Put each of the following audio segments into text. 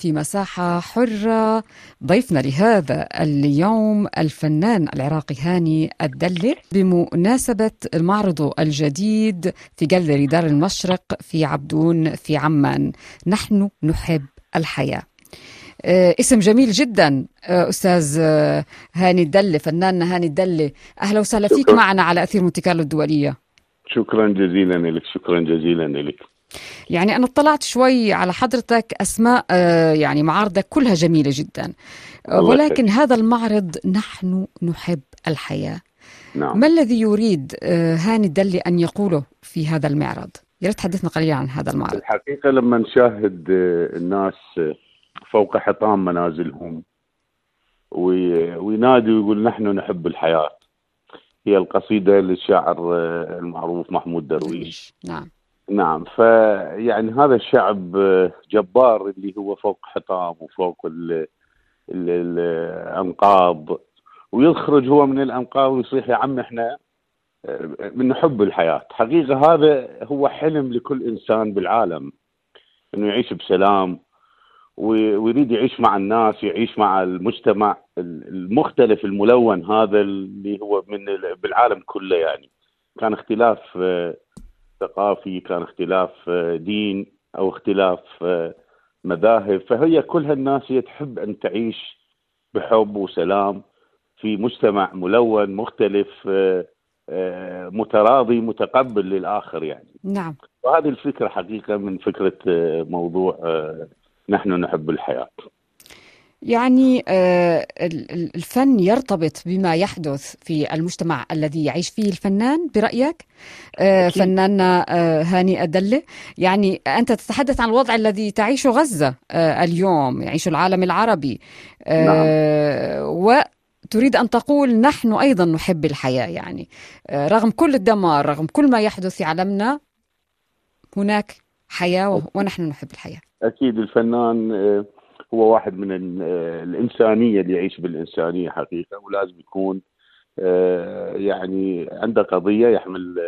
في مساحة حرة. ضيفنا لهذا اليوم الفنان العراقي هاني الدلة بمناسبة المعرض الجديد في جاليري دار المشرق في عبدون في عمان. نحن نحب الحياة. آه، اسم جميل جدا آه، أستاذ آه، هاني الدله فناننا هاني الدله أهلا وسهلا فيك معنا على أثير مونتي كارلو الدولية. شكرا جزيلا لك شكرا جزيلا لك. يعني أنا اطلعت شوي على حضرتك أسماء يعني معارضك كلها جميلة جدا. ولكن هذا المعرض نحن نحب الحياة. نعم. ما الذي يريد هاني الدلي أن يقوله في هذا المعرض؟ يا ريت تحدثنا قليلا عن هذا المعرض. الحقيقة لما نشاهد الناس فوق حطام منازلهم وينادي ويقول نحن نحب الحياة. هي القصيدة للشاعر المعروف محمود درويش. نعم. نعم فيعني هذا الشعب جبار اللي هو فوق حطام وفوق ال ال الأنقاض ويخرج هو من الأنقاض ويصيح يا عم إحنا من نحب الحياة. حقيقة هذا هو حلم لكل إنسان بالعالم أنه يعيش بسلام ويريد يعيش مع الناس يعيش مع المجتمع المختلف الملون هذا اللي هو من بالعالم كله يعني. كان اختلاف آه، ثقافي كان اختلاف آه، دين أو اختلاف آه، مذاهب. فهي كل هالناس هي تحب أن تعيش بحب وسلام في مجتمع ملون مختلف متراضي متقبل للآخر يعني. نعم. وهذه الفكرة حقيقة من فكرة موضوع نحن نحب الحياة. يعني آه، الفن يرتبط بما يحدث في المجتمع الذي يعيش فيه الفنان برأيك؟ آه، فناننا آه، هاني أدلة. يعني أنت تتحدث عن الوضع الذي تعيشه غزة اليوم يعيش العالم العربي. نعم. وتريد أن تقول نحن أيضا نحب الحياة يعني. رغم كل الدمار رغم كل ما يحدث في عالمنا هناك حياة ونحن نحب الحياة. أكيد الفنان هو واحد من آه، الإنسانية اللي يعيش بالإنسانية حقيقة ولازم يكون آه، يعني عنده قضية يحمل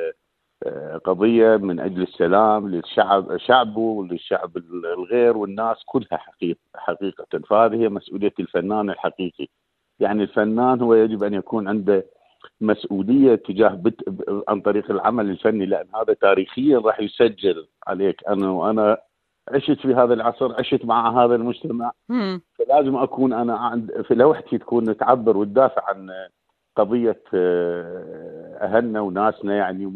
قضية من أجل السلام للشعب شعبه وللشعب الغير والناس كلها حقيقه حقيقة. فهذه هي مسؤولية الفنان الحقيقي. يعني الفنان هو يجب أن يكون عنده مسؤولية تجاه بت... عن طريق العمل الفني لأن هذا تاريخيا راح يسجل عليك. أنا وأنا عشت في هذا العصر عشت مع هذا المجتمع مم. فلازم أكون أنا عند في لوحتي تكون تعبر وتدافع عن قضية آه، أهلنا وناسنا يعني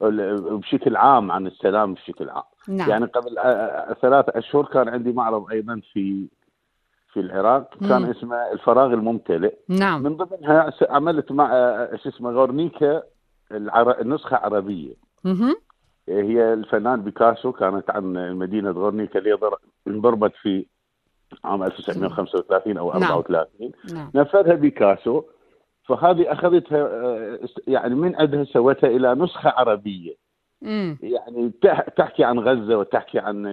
وبشكل عام عن السلام بشكل عام نعم. يعني قبل آه، آه، ثلاثة أشهر كان عندي معرض أيضا في في العراق كان مم. اسمه الفراغ الممتلئ نعم من ضمنها عملت مع شو اسمه غورنيكا النسخه عربية مم. هي الفنان بيكاسو كانت عن مدينة غورنيكا اللي انضربت في عام 1935 أو 34 نعم. نفذها بيكاسو فهذه أخذتها آه، يعني من عندها سوتها إلى نسخة عربية مم. يعني تحكي عن غزة وتحكي عن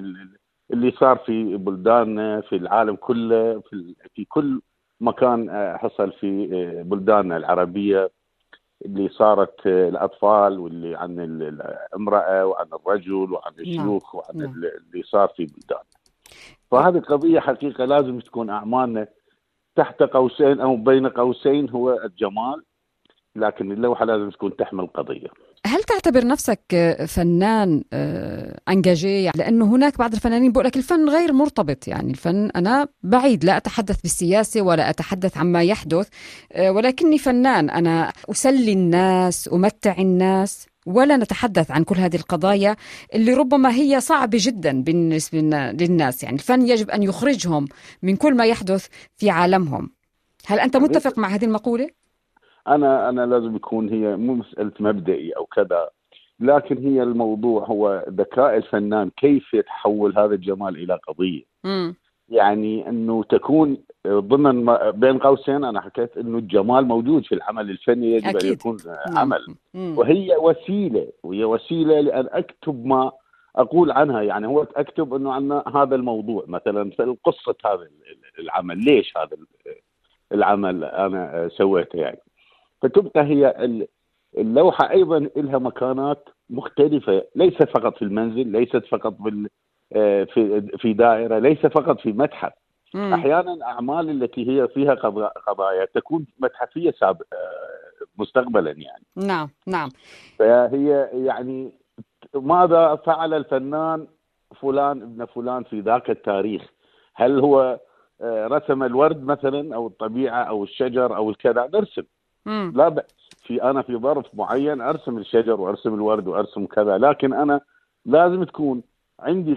اللي صار في بلداننا في العالم كله في, في كل مكان آه، حصل في آه، بلداننا العربية اللي صارت الأطفال واللي عن الامرأة وعن الرجل وعن نعم. الشيوخ وعن نعم. اللي صار في بلدان فهذه قضية حقيقة لازم تكون أعمالنا تحت قوسين أو بين قوسين هو الجمال لكن اللوحة لازم تكون تحمل قضيه هل تعتبر نفسك فنان انجاجي؟ يعني لأنه هناك بعض الفنانين بيقول لك الفن غير مرتبط. يعني الفن أنا بعيد لا أتحدث بالسياسة ولا أتحدث عما يحدث آه، ولكني فنان. أنا أسلي الناس أمتع الناس ولا نتحدث عن كل هذه القضايا اللي ربما هي صعبة جدا بالنسبة للناس. يعني الفن يجب أن يخرجهم من كل ما يحدث في عالمهم. هل أنت متفق مع هذه المقولة؟ أنا أنا لازم يكون هي مو مسألة مبدئي أو كذا لكن هي الموضوع هو ذكاء الفنان كيف يتحول هذا الجمال إلى قضية؟ م. يعني إنه تكون ضمن بين قوسين أنا حكيت إنه الجمال موجود في العمل الفني يجب أكيد. ان يكون عمل. م. وهي وسيلة وهي وسيلة لأن أكتب ما أقول عنها. يعني هو أكتب إنه عن هذا الموضوع. مثلا في قصة هذا العمل. ليش هذا العمل أنا سويته يعني؟ فتبقى هي اللوحة أيضا لها مكانات مختلفة ليست فقط في المنزل ليست فقط آه، في في دائرة ليس فقط في متحف. مم. أحيانا أعمال التي هي فيها قضا- قضايا تكون متحفية ساب... آه، مستقبلا يعني. نعم نعم. فهي يعني ماذا فعل الفنان فلان ابن فلان في ذاك التاريخ؟ هل هو آه، رسم الورد مثلا أو الطبيعة أو الشجر أو الكذا؟ نرسم. مم. لا بأس. في أنا في ظرف معين أرسم الشجر وأرسم الورد وأرسم كذا لكن أنا لازم تكون عندي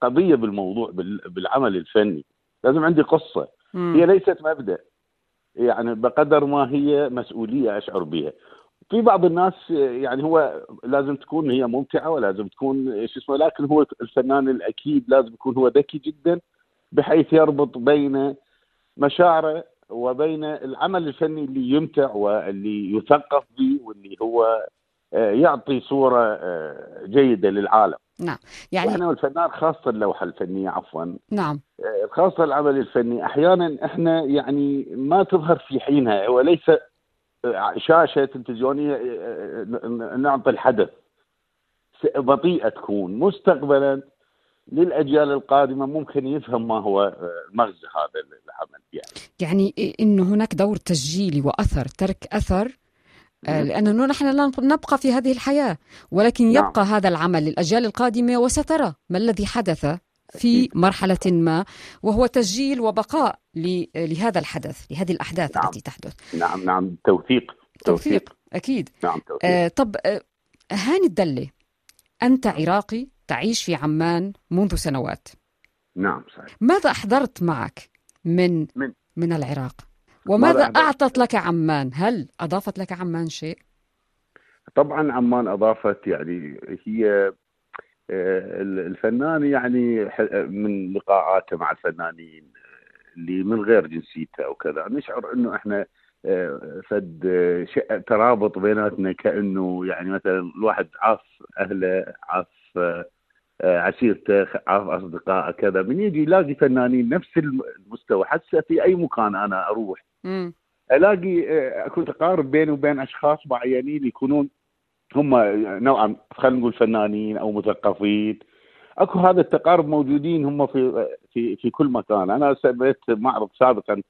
قضية بالموضوع بال- بالعمل الفني. لازم عندي قصة. مم. هي ليست مبدأ. يعني بقدر ما هي مسؤولية أشعر بها. في بعض الناس يعني هو لازم تكون هي ممتعة ولازم تكون شو اسمه لكن هو الفنان الأكيد لازم يكون هو ذكي جدا بحيث يربط بين مشاعره وبين العمل الفني اللي يمتع واللي يثقف به واللي هو آه، يعطي صورة آه، جيدة للعالم. نعم. يعني وإحنا والفنان خاصة اللوحة الفنية عفوا. نعم. آه، خاصة العمل الفني. أحيانا إحنا يعني ما تظهر في حينها. وليس آه، آه، نعطي الحدث. بطيئة تكون. مستقبلا للأجيال القادمة ممكن يفهم ما هو آه، مغزى هذا العمل يعني. يعني إنه هناك دور تسجيلي وأثر ترك أثر آه، لأنه نحن لا نبقى في هذه الحياة. ولكن نعم. يبقى هذا العمل للأجيال القادمة وسترى ما الذي حدث في أكيد. مرحلة ما وهو تسجيل وبقاء لهذا الحدث لهذه الأحداث نعم. التي تحدث. نعم نعم. توثيق. توثيق أكيد. نعم توثيق. آه طب آه هاني الدلة أنت عراقي؟ تعيش في عمان منذ سنوات. نعم صحيح. ماذا أحضرت معك من من- من العراق؟ ماذا وماذا أحضرت؟ أعطت لك عمان؟ هل أضافت لك عمان شيء؟ طبعا عمان أضافت يعني هي آه، الفنان يعني من لقاءاته مع الفنانين آه، اللي من غير جنسيته أو كذا. نشعر إنه إحنا آه، فد شيء ترابط بيناتنا كأنه يعني مثلا الواحد عاف أهله عاف عشيرته عاف اصدقائه كذا. من يجي يلاقي فنانين نفس الم- المستوى. حتى في أي مكان أنا أروح مم. ألاقي آه، اكو تقارب بيني وبين أشخاص معينين يكونون هم نوعا خلينا نقول فنانين أو مثقفين. أكو هذا التقارب موجودين هم في في في كل مكان. أنا سميت معرض سابقا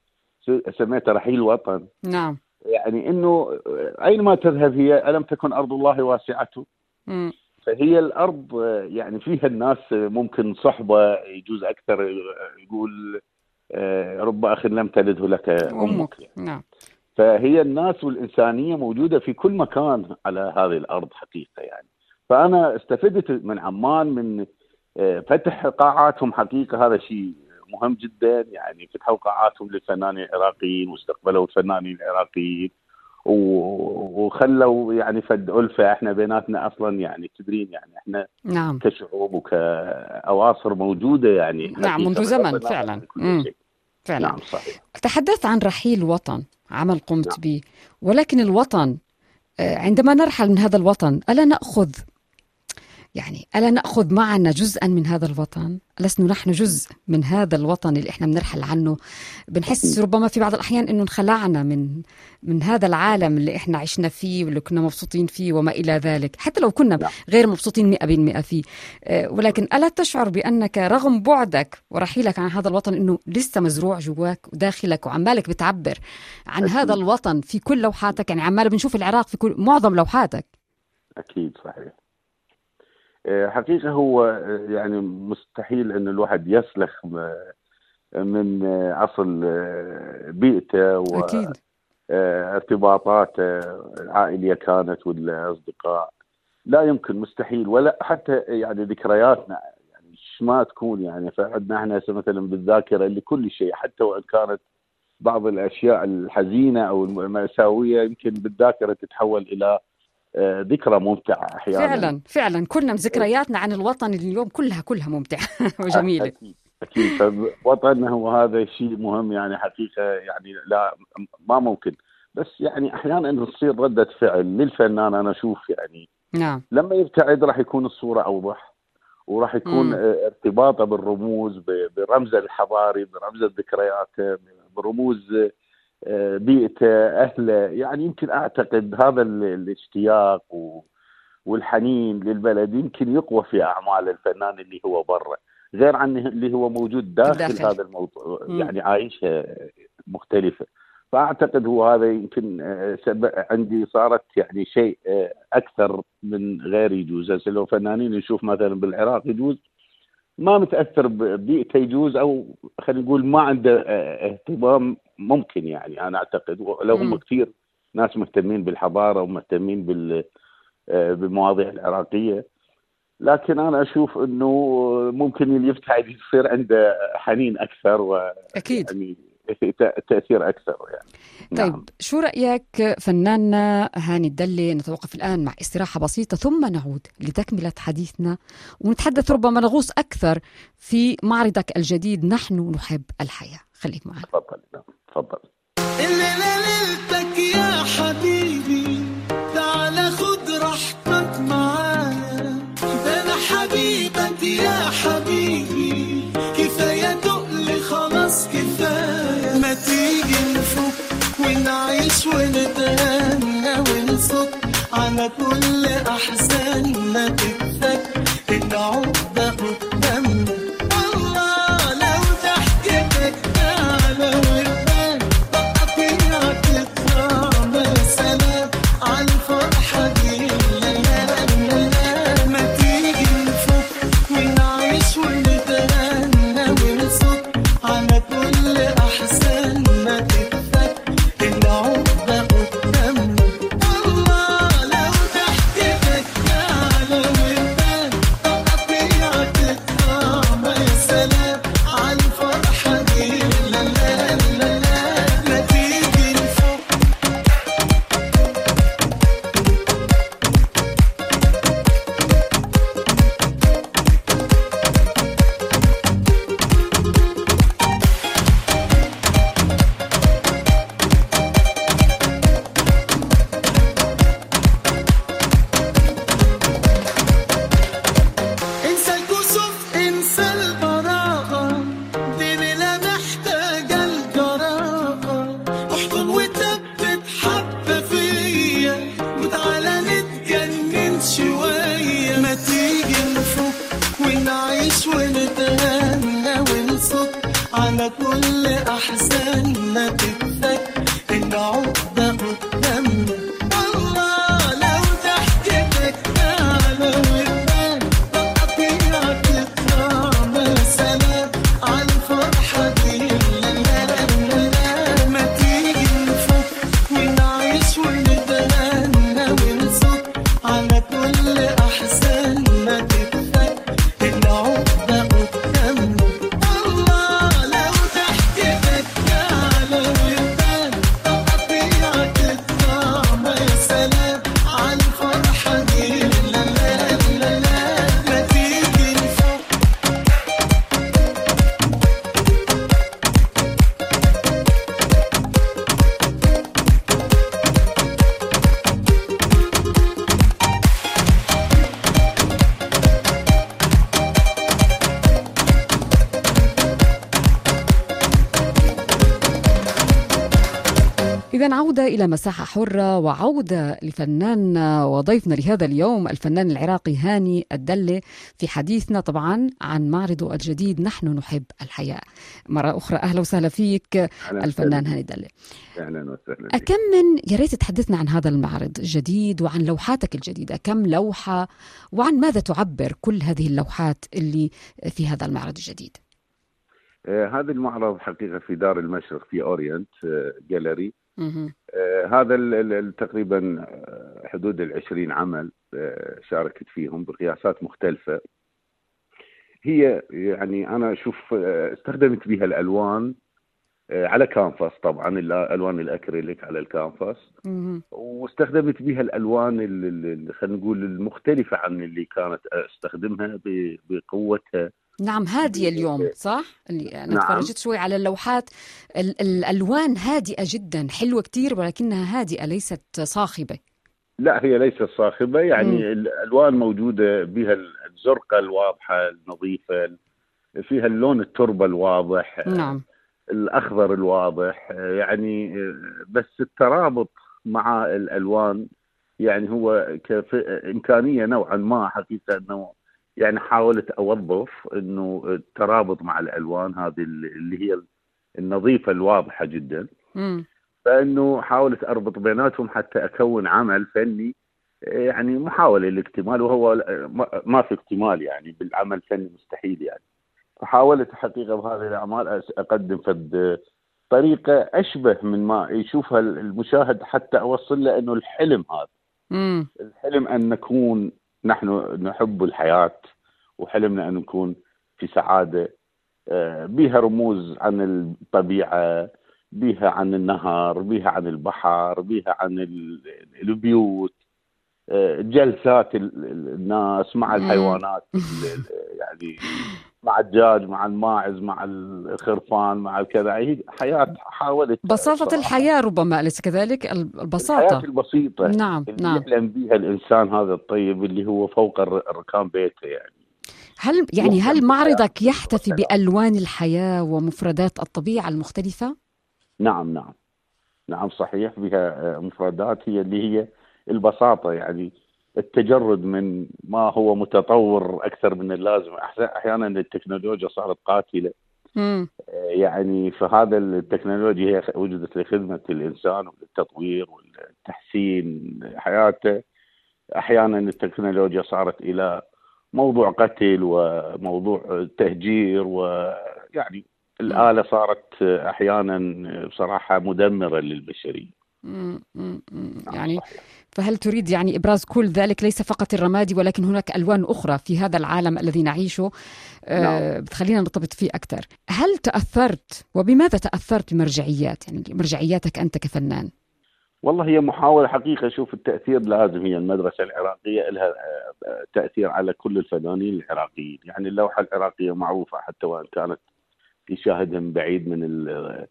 سميته رحيل وطن. نعم. يعني إنه أينما تذهب هي ألم تكن أرض الله واسعه مم. فهي الأرض يعني فيها الناس ممكن صحبة يجوز أكثر يقول آه، رب أخ لم تلده لك أمك. أمك نعم. فهي الناس والإنسانية موجودة في كل مكان على هذه الأرض حقيقة يعني. فأنا استفدت من عمان من آه، فتح قاعاتهم حقيقة هذا شيء مهم جدا يعني فتحوا قاعاتهم للفنانين العراقيين واستقبلوا الفنانين العراقيين. وخلوا يعني فد ألفة إحنا بيناتنا أصلا يعني تدرين يعني إحنا نعم كشعوب وكأواصر موجودة يعني نعم،. منذ زمن فعلاً. فعلا نعم صحيح تحدثت عن رحيل وطن عمل قمت نعم. به ولكن الوطن آه، عندما نرحل من هذا الوطن ألا نأخذ يعني ألا نأخذ معنا جزءا من هذا الوطن؟ لسنا نحن جزء من هذا الوطن اللي إحنا بنرحل عنه؟ بنحس ربما في بعض الأحيان أنه انخلعنا من من هذا العالم اللي إحنا عشنا فيه واللي كنا مبسوطين فيه وما إلى ذلك حتى لو كنا نعم. غير مبسوطين مئة بالمئة فيه. آه، ولكن ألا تشعر بأنك رغم بعدك ورحيلك عن هذا الوطن أنه لسه مزروع جواك وداخلك وعمالك بتعبر عن. هذا الوطن في كل لوحاتك؟ يعني عمال بنشوف العراق في كل معظم لوحاتك. أكيد صحيح. آه، حقيقة هو آه، يعني مستحيل أن الواحد يسلخ من آه، أصل آه، بيئته أكيد. وارتباطاته العائلية كانت ولا أصدقاء. لا يمكن مستحيل. ولا حتى يعني ذكرياتنا يعني ما تكون يعني فعندنا إحنا مثلا بالذاكرة لكل شيء حتى وإن كانت بعض الأشياء الحزينة أو المأساوية يمكن بالذاكرة تتحول إلى آه، ذكرى ممتعة أحيانا. فعلا فعلا. كنا ذكرياتنا عن الوطن اليوم كلها كلها ممتعة وجميلة. أكيد أكيد. فوطننا وهذا شيء مهم يعني حقيقة يعني لا ما ممكن. بس يعني أحيانا تصير ردة فعل للفنان أنا أشوف يعني نعم. لما يبتعد راح يكون الصورة أوضح وراح يكون مم. آه، ارتباطه بالرموز برمزه الحضاري برمزه ذكرياته برموز آه، بيئته اهله يعني يمكن أعتقد هذا ال- الاشتياق والحنين للبلد يمكن يقوى في أعمال الفنان اللي هو برا غير عن اللي هو موجود داخل, داخل. هذا الموضوع. يعني عايشة مختلفة فأعتقد هو هذا يمكن آه، عندي صارت يعني شيء آه، أكثر من غير يجوز هسه لو فنانين نشوف مثلا بالعراق يجوز ما متأثر ببيئته يجوز أو خلينا نقول ما عنده آه، اهتمام ممكن يعني أنا أعتقد. مم. هم كثير ناس مهتمين بالحضارة ومهتمين بال آه، بالمواضيع العراقية. لكن أنا أشوف إنه ممكن اللي يبتعد يصير عنده حنين أكثر و أكيد. يعني تأثير أكثر يعني. طيب نعم. شو رأيك فناننا هاني الدلة نتوقف الآن مع استراحة بسيطة ثم نعود لتكملة حديثنا ونتحدث ربما نغوص أكثر في معرضك الجديد نحن نحب الحياة. خليك معنا. تفضل نعم تفضل. على كل أحزاننا تتفك العقدة إذا عودة إلى مساحة حرة وعودة لفناننا وضيفنا لهذا اليوم الفنان العراقي هاني الدلة في حديثنا طبعا عن معرضه الجديد نحن نحب الحياة. مرة أخرى أهلا وسهلا فيك أهلاً الفنان. هاني الدلة. أهلا وسهلا بك. أكم من يا ريت تحدثنا عن هذا المعرض الجديد وعن لوحاتك الجديدة. كم لوحة وعن ماذا تعبر كل هذه اللوحات اللي في هذا المعرض الجديد؟ آه، هذا المعرض حقيقة في دار المشرق في Orient آه، جاليري. هذا ال- ال- تقريبا آه، حدود العشرين عمل آه، شاركت فيهم بقياسات مختلفة. هي يعني أنا أشوف آه، استخدمت بها الألوان آه، على كانفاس طبعا الألوان الأكريليك على الكانفاس. واستخدمت بها الألوان ال- ال- ال- خلينا نقول المختلفة عن اللي كانت أستخدمها ب- بقوتها. نعم هادية اليوم صح؟ اللي أنا نعم. تفرجت شوي على اللوحات ال- الألوان هادئة جدا حلوة كتير ولكنها هادئة ليست صاخبة لا هي ليست صاخبة يعني مم. الألوان موجودة بها الزرقاء الواضحة النظيفة فيها اللون التربة الواضح نعم الأخضر الواضح يعني بس الترابط مع الألوان يعني هو كف... إمكانية نوعا ما حقيقة إنه يعني حاولت أوظف إنه الترابط مع الألوان هذه اللي هي النظيفة الواضحة جدا مم. فإنه حاولت أربط بيناتهم حتى أكون عمل فني يعني محاولة للاكتمال وهو ما- في اكتمال يعني بالعمل الفني مستحيل يعني فحاولت حقيقه بهذه الأعمال أقدم فد طريقة أشبه من ما يشوفها المشاهد حتى أوصل له إنه الحلم هذا مم. الحلم أن نكون نحن نحب الحياة وحلمنا أن نكون في سعادة آه، بها رموز عن الطبيعة بها عن النهر بها عن البحر بها عن ال- البيوت. جلسات ال- ال- الناس مع. الحيوانات ال- ال- يعني مع الدجاج مع الماعز مع الخرفان مع الكذا هي حياة حاولت بساطة صراحة. الحياة ربما أليس كذلك الحياة البساطة البسيطة نعم اللي نعم يحلم بها الإنسان هذا الطيب اللي هو فوق ركام بيته يعني هل يعني هل معرضك يحتفي. بألوان الحياة ومفردات الطبيعة المختلفة؟ نعم نعم نعم صحيح بها مفردات هي اللي هي البساطة يعني التجرد من ما هو متطور أكثر من اللازم أحيانا التكنولوجيا صارت قاتلة مم. آه، يعني فهذا التكنولوجيا هي وجدت لخدمة الإنسان وللتطوير والتحسين حياته أحيانا التكنولوجيا صارت إلى موضوع قتل وموضوع تهجير ويعني الآلة صارت أحيانا بصراحة مدمرة للبشرية مم. مم. مم. نعم، يعني صحيح. فهل تريد يعني إبراز كل ذلك ليس فقط الرمادي ولكن هناك ألوان أخرى في هذا العالم الذي نعيشه؟ آه بتخلينا نرتبط فيه أكثر. هل تأثرت وبماذا تأثرت بمرجعيات؟ يعني مرجعياتك أنت كفنان. والله هي محاولة حقيقة. شوف التأثير لازم هي المدرسة العراقية لها آه، تأثير على كل الفنانين العراقيين. يعني اللوحة العراقية معروفة حتى وإن كانت يشاهدهم بعيد من ال-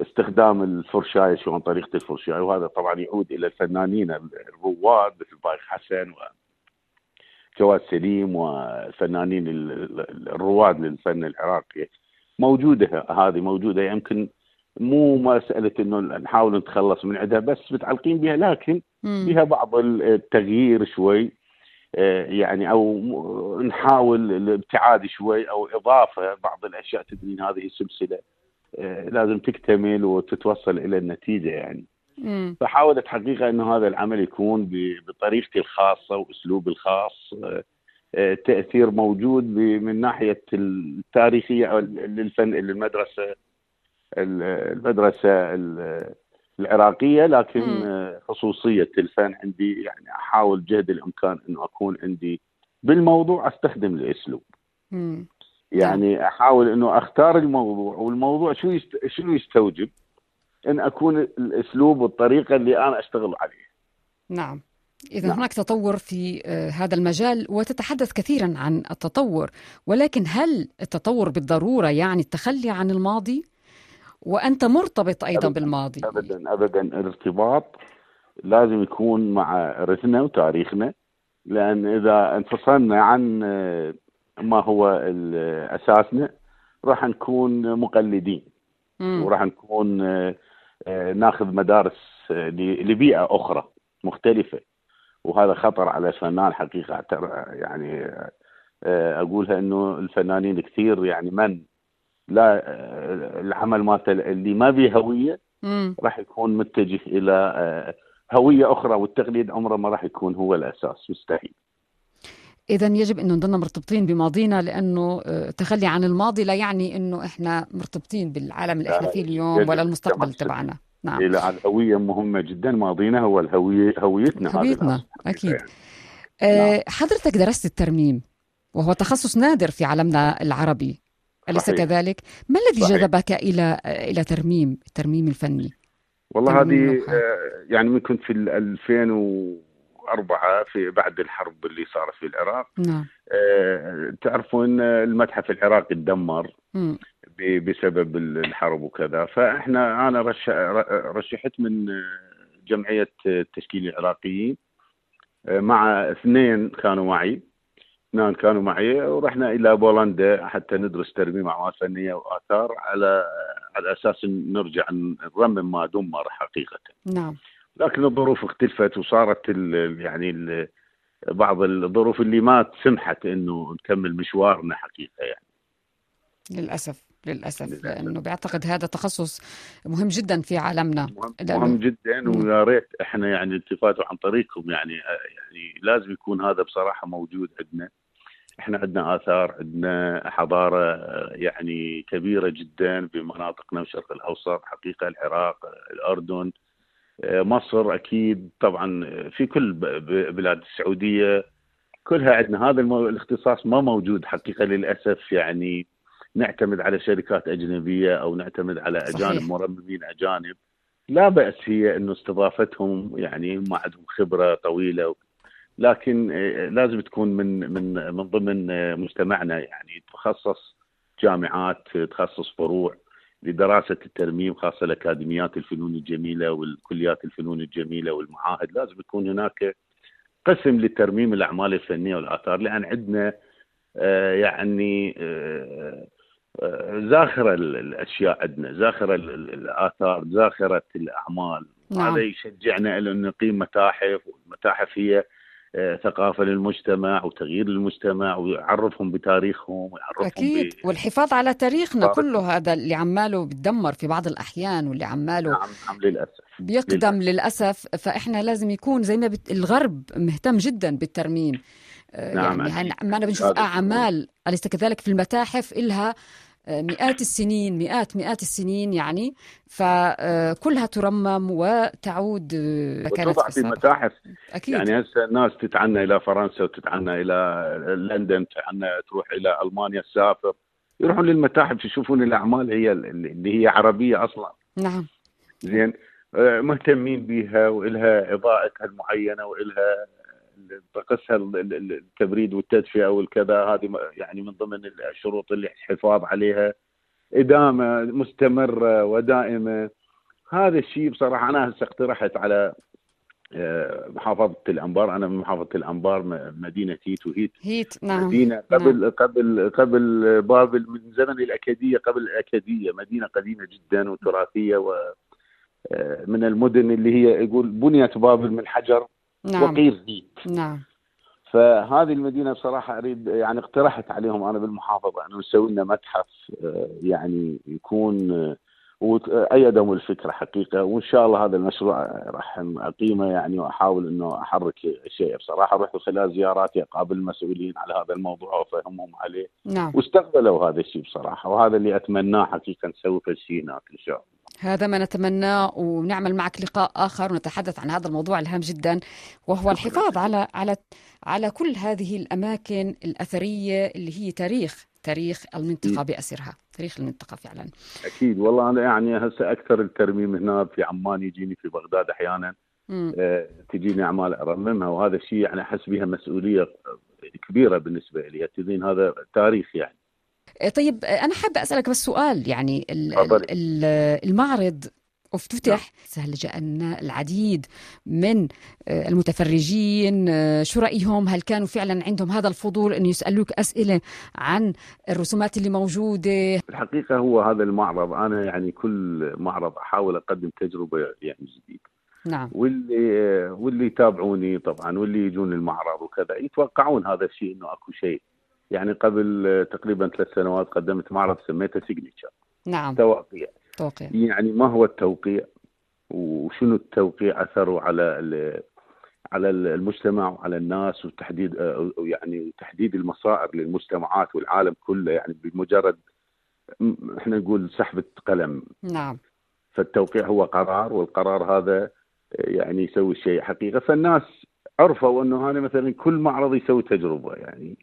استخدام الفرشاية شلون طريقة الفرشاية وهذا طبعا يعود إلى الفنانين الرواد مثل بايخ حسن وجواد سليم ال- الرواد للفن العراقي موجودة هذه موجودة يمكن مو مسألة إنه نحاول نتخلص من عندها بس متعلقين بها لكن. بها بعض التغيير شوي آه، يعني أو نحاول الابتعاد شوي أو إضافة بعض الأشياء تدرين هذه سلسله آه، لازم تكتمل وتتوصل إلى النتيجة يعني مم. فحاولت حقيقة إنه هذا العمل يكون بطريقتي الخاصة وأسلوبي الخاص آه، آه، تأثير موجود من ناحية التاريخية للفن للمدرسة المدرسة ال- العراقية لكن مم. آه، خصوصية الفن عندي يعني أحاول جهد الإمكان إنه أكون عندي بالموضوع أستخدم الأسلوب مم. يعني أحاول إنه أختار الموضوع والموضوع شو يست... شنو يستوجب؟ إن أكون الأسلوب والطريقة اللي أنا أشتغل عليها نعم. إذا نعم. هناك تطور في آه، هذا المجال وتتحدث كثيرا عن التطور ولكن هل التطور بالضرورة يعني التخلي عن الماضي؟ وأنت مرتبط أيضا أبداً، بالماضي. ابدا ابدا. الارتباط لازم يكون مع ارثنا وتاريخنا لأن إذا انفصلنا عن آه، ما هو أساسنا راح نكون مقلدين. مم. وراح نكون آه، ناخذ مدارس آه، لبيئة أخرى مختلفة. وهذا خطر على الفنان حقيقة. يعني آه، أقولها إنه الفنانين كثير يعني من لا العمل مالته اللي ما به هوية. راح يكون متجه إلى هوية أخرى والتقليد عمره ما راح يكون هو الأساس. مستحيل. إذا يجب أنه نضلنا مرتبطين بماضينا لأنه آه، التخلي عن الماضي لا يعني أنه إحنا مرتبطين بالعالم اللي إحنا فيه اليوم ولا المستقبل تبعنا نعم إلى الهويه مهمة جدا ماضينا هو الهوية هويتنا هويتنا، أكيد. يعني. آه، حضرتك درست الترميم وهو تخصص نادر في عالمنا العربي أليس. كذلك؟ ما الذي صحيح. جذبك إلى إلى ترميم الترميم الفني؟ والله هذه. آه، يعني من كنت في ال 2004 في بعد الحرب اللي صارت في العراق. نعم. آه، تعرفون المتحف العراقي تدمر بسبب الحرب وكذا. فإحنا أنا رش رشحت من جمعية التشكيل العراقيين مع اثنين كانوا معي. اثنان كانوا معي ورحنا إلى بولندا حتى ندرس ترميم أعمال فنية وآثار على على أساس نرجع نرمم ما دمر حقيقة. نعم. لكن الظروف اختلفت وصارت ال يعني ال بعض الظروف اللي ما سمحت إنه نكمل مشوارنا حقيقة يعني. للأسف للأسف. للأسف. لأنه بيعتقد هذا تخصص مهم جدا في عالمنا. مهم, مهم جدا. ويا ريت إحنا يعني التفاتوا عن طريقكم يعني يعني لازم يكون هذا بصراحة موجود عندنا. إحنا عندنا آثار عندنا حضارة يعني كبيرة جدا بمناطقنا بالشرق الأوسط حقيقة العراق الأردن. مصر أكيد طبعا في كل بلاد السعودية كلها عندنا. هذا. الاختصاص ما موجود حقيقة للأسف. يعني نعتمد على شركات أجنبية أو نعتمد على صحيح. اجانب مرممين أجانب. لا بأس هي إنه استضافتهم يعني ما عندهم خبرة طويلة. لكن آه، لازم تكون من من من ضمن آه، مجتمعنا يعني تخصص جامعات آه، تخصص فروع. لدراسة الترميم خاصة الأكاديميات الفنون الجميلة والكليات الفنون الجميلة والمعاهد لازم يكون هناك قسم لترميم الأعمال الفنية والآثار لأن عندنا آه، يعني آه، آه، زاخرة ال- الأشياء عندنا زاخرة ال- ال- الآثار زاخرة الأعمال نعم. هذا يشجعنا إلى أن نقيم متاحف والمتاحف هي آه، ثقافة للمجتمع وتغيير للمجتمع ويعرفهم بتاريخهم ويعرفهم أكيد. ب... والحفاظ على تاريخنا حفاظ- كله هذا اللي عماله بتدمر في بعض الأحيان واللي عماله نعم نعم للأسف. بيقدم للأسف. فإحنا لازم يكون زي ما بت... الغرب مهتم جدا بالترميم. آه، نعم، يعني. هن- ما أنا بنشوف أعمال أليس كذلك في المتاحف إلها آه، مئات السنين مئات مئات السنين يعني. فكلها ترمم وتعود آه، كانت في متاحف أكيد. يعني هسه الناس تتعنى إلى فرنسا وتتعنى إلى لندن تتعنى تروح إلى ألمانيا تسافر. يروحون للمتاحف يشوفون الأعمال هي اللي هي عربية أصلا. نعم. زين آه، مهتمين بها وإلها إضاءتها المعينة وإلها ال- التبريد والتدفئة والكذا هذه يعني من ضمن الشروط اللي الحفاظ عليها. إدامة مستمرة ودائمة. هذا الشيء بصراحة أنا هسه اقترحت على آه، محافظة الأنبار. أنا من محافظة الأنبار م- مدينة هيت. وهيت هيت نعم. مدينة قبل قبل قبل بابل من زمن الأكادية قبل الأكادية. مدينة قديمة جدا وتراثية و آه، من المدن اللي هي يقول بنيت بابل من حجر. نعم. وقير هيت نعم. فهذه المدينة بصراحة أريد يعني اقترحت عليهم أنا بالمحافظة أنه نسوي لنا متحف آه، يعني يكون آه، وايدهم الفكرة حقيقة وإن شاء الله هذا المشروع راح أقيمه يعني وأحاول إنه أحرك شيء. بصراحة رحت خلال زياراتي أقابل المسؤولين على هذا الموضوع وأفهمهم عليه. نعم. واستقبلوا هذا الشيء بصراحة وهذا اللي أتمناه حقيقة نسوي في الشيء هناك إن شاء الله. هذا ما نتمناه ونعمل معك لقاء آخر ونتحدث عن هذا الموضوع الهام جدا وهو الحفاظ على على على كل هذه الأماكن الأثرية اللي هي تاريخ تاريخ المنطقة بأسرها تاريخ المنطقة فعلا. أكيد. والله أنا يعني هسه أكثر الترميم هنا في عمان يجيني في بغداد أحيانا مم. آه، تجيني أعمال أرممها وهذا الشيء يعني أحس بها مسؤولية كبيرة بالنسبة لي. تدين هذا تاريخ يعني. طيب أنا حابة أسألك بس سؤال يعني. ال- المعرض افتتح هل جاءنا العديد من آه، المتفرجين آه، شو رأيهم هل كانوا فعلا عندهم هذا الفضول أن يسألوك أسئلة عن الرسومات اللي موجودة؟ الحقيقة هو هذا المعرض أنا يعني كل معرض أحاول أقدم تجربة يعني جديدة. نعم. واللي واللي يتابعوني طبعا واللي يجون المعرض وكذا يتوقعون هذا الشيء إنه أكو شيء يعني قبل تقريبا ثلاث سنوات قدمت معرض سميته سيجنتشر نعم. توقيع. توقيع. يعني ما هو التوقيع وشنو التوقيع أثره على على المجتمع وعلى الناس وتحديد يعني تحديد المصائر للمجتمعات والعالم كله؟ يعني بمجرد إحنا نقول سحبة قلم نعم. فالتوقيع هو قرار والقرار هذا يعني يسوي شيء حقيقه فالناس عرفوا إنه هذا مثلا كل معرض يسوي تجربة يعني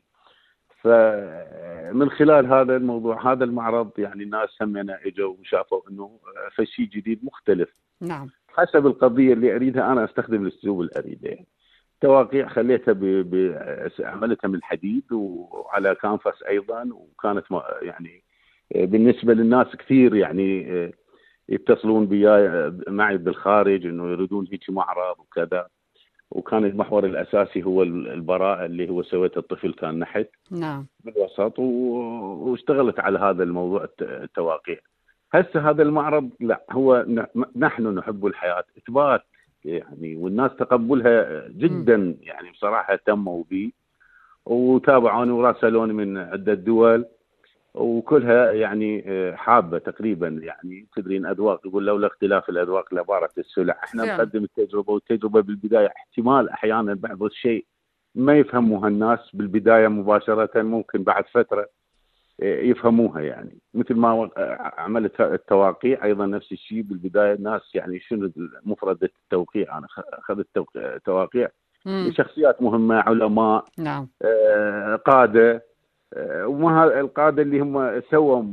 فمن خلال هذا الموضوع هذا المعرض يعني الناس همنا إجوا وشافوا إنه فشي جديد مختلف. نعم. حسب القضية اللي أريدها أنا أستخدم الأسلوب اللي اريده يعني. تواقيع خليتها ب... ب... عملتها من حديد وعلى كانفاس أيضا وكانت ما- يعني بالنسبة للناس كثير يعني يتصلون بياي معي بالخارج إنه يريدون هيك معرض وكذا. وكان المحور الأساسي هو البراءة اللي هو سويت الطفل كان نحت. نعم. بالوسط. واشتغلت على هذا الموضوع الت- التواقيع هسه هذا المعرض لا هو. نحن نحب الحياة. إثبات يعني والناس تقبلها جدا يعني بصراحة اهتموا بي. وتابعوني وراسلوني من عدة دول. وكلها يعني آه، حابة تقريبا يعني تدرين أذواق يقول لولا اختلاف الأذواق لبارت السلع. إحنا فعلا. نقدم التجربة والتجربة بالبداية احتمال أحيانا بعض الشيء ما يفهموها الناس بالبداية مباشرة ممكن بعد فترة آه، يفهموها يعني. مثل ما آه، عملت التواقيع أيضا نفس الشيء بالبداية. الناس يعني شنو مفردة التوقيع؟ أنا أخذت تواقيع. شخصيات مهمة علماء نعم. قادة وما ه- القادة اللي هم سووا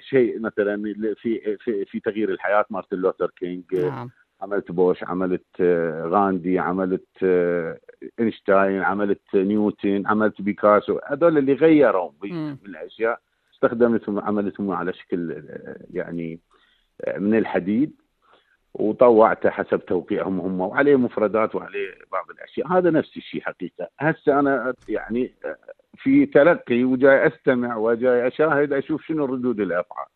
شيء مثلا في في في تغيير الحياة. مارتن لوثر كينج آه، نعم. عملت بوش عملت آه، غاندي عملت آه، إينشتاين عملت نيوتن عملت بيكاسو. هذول اللي غيروا ب- مم. من الأشياء استخدمتهم عملتهم على شكل آه، يعني آه، من الحديد وطوعته حسب توقيعهم هم وعليه مفردات وعليه بعض الأشياء. هذا نفس الشيء حقيقة. هسه أنا يعني آه، في تلقي وجاي أستمع وجاي أشاهد أشوف شنو ردود الأفعال.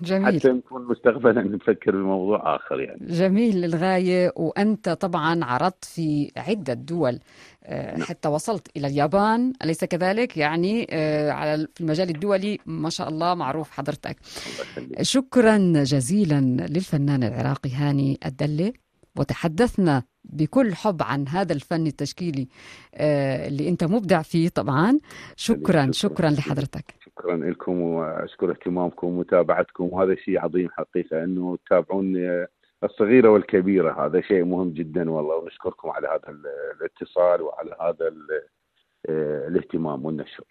جميل. حتى نكون مستقبلا نفكر بموضوع آخر يعني. جميل للغاية وأنت طبعا عرضت في عدة دول آه، حتى وصلت إلى اليابان أليس كذلك؟ يعني آه، على في المجال الدولي ما شاء الله معروف حضرتك. شكرا جزيلا للفنان العراقي هاني الدلة. وتحدثنا بكل حب عن هذا الفن التشكيلي آه، اللي أنت مبدع فيه طبعا. شكرا شكراً. لحضرتك. شكرا لكم وأشكر اهتمامكم ومتابعتكم. وهذا شيء عظيم حقيقة إنه تتابعون الصغيرة والكبيرة. هذا شيء مهم جدا والله ونشكركم على هذا الاتصال وعلى هذا ال- الاهتمام والنشر.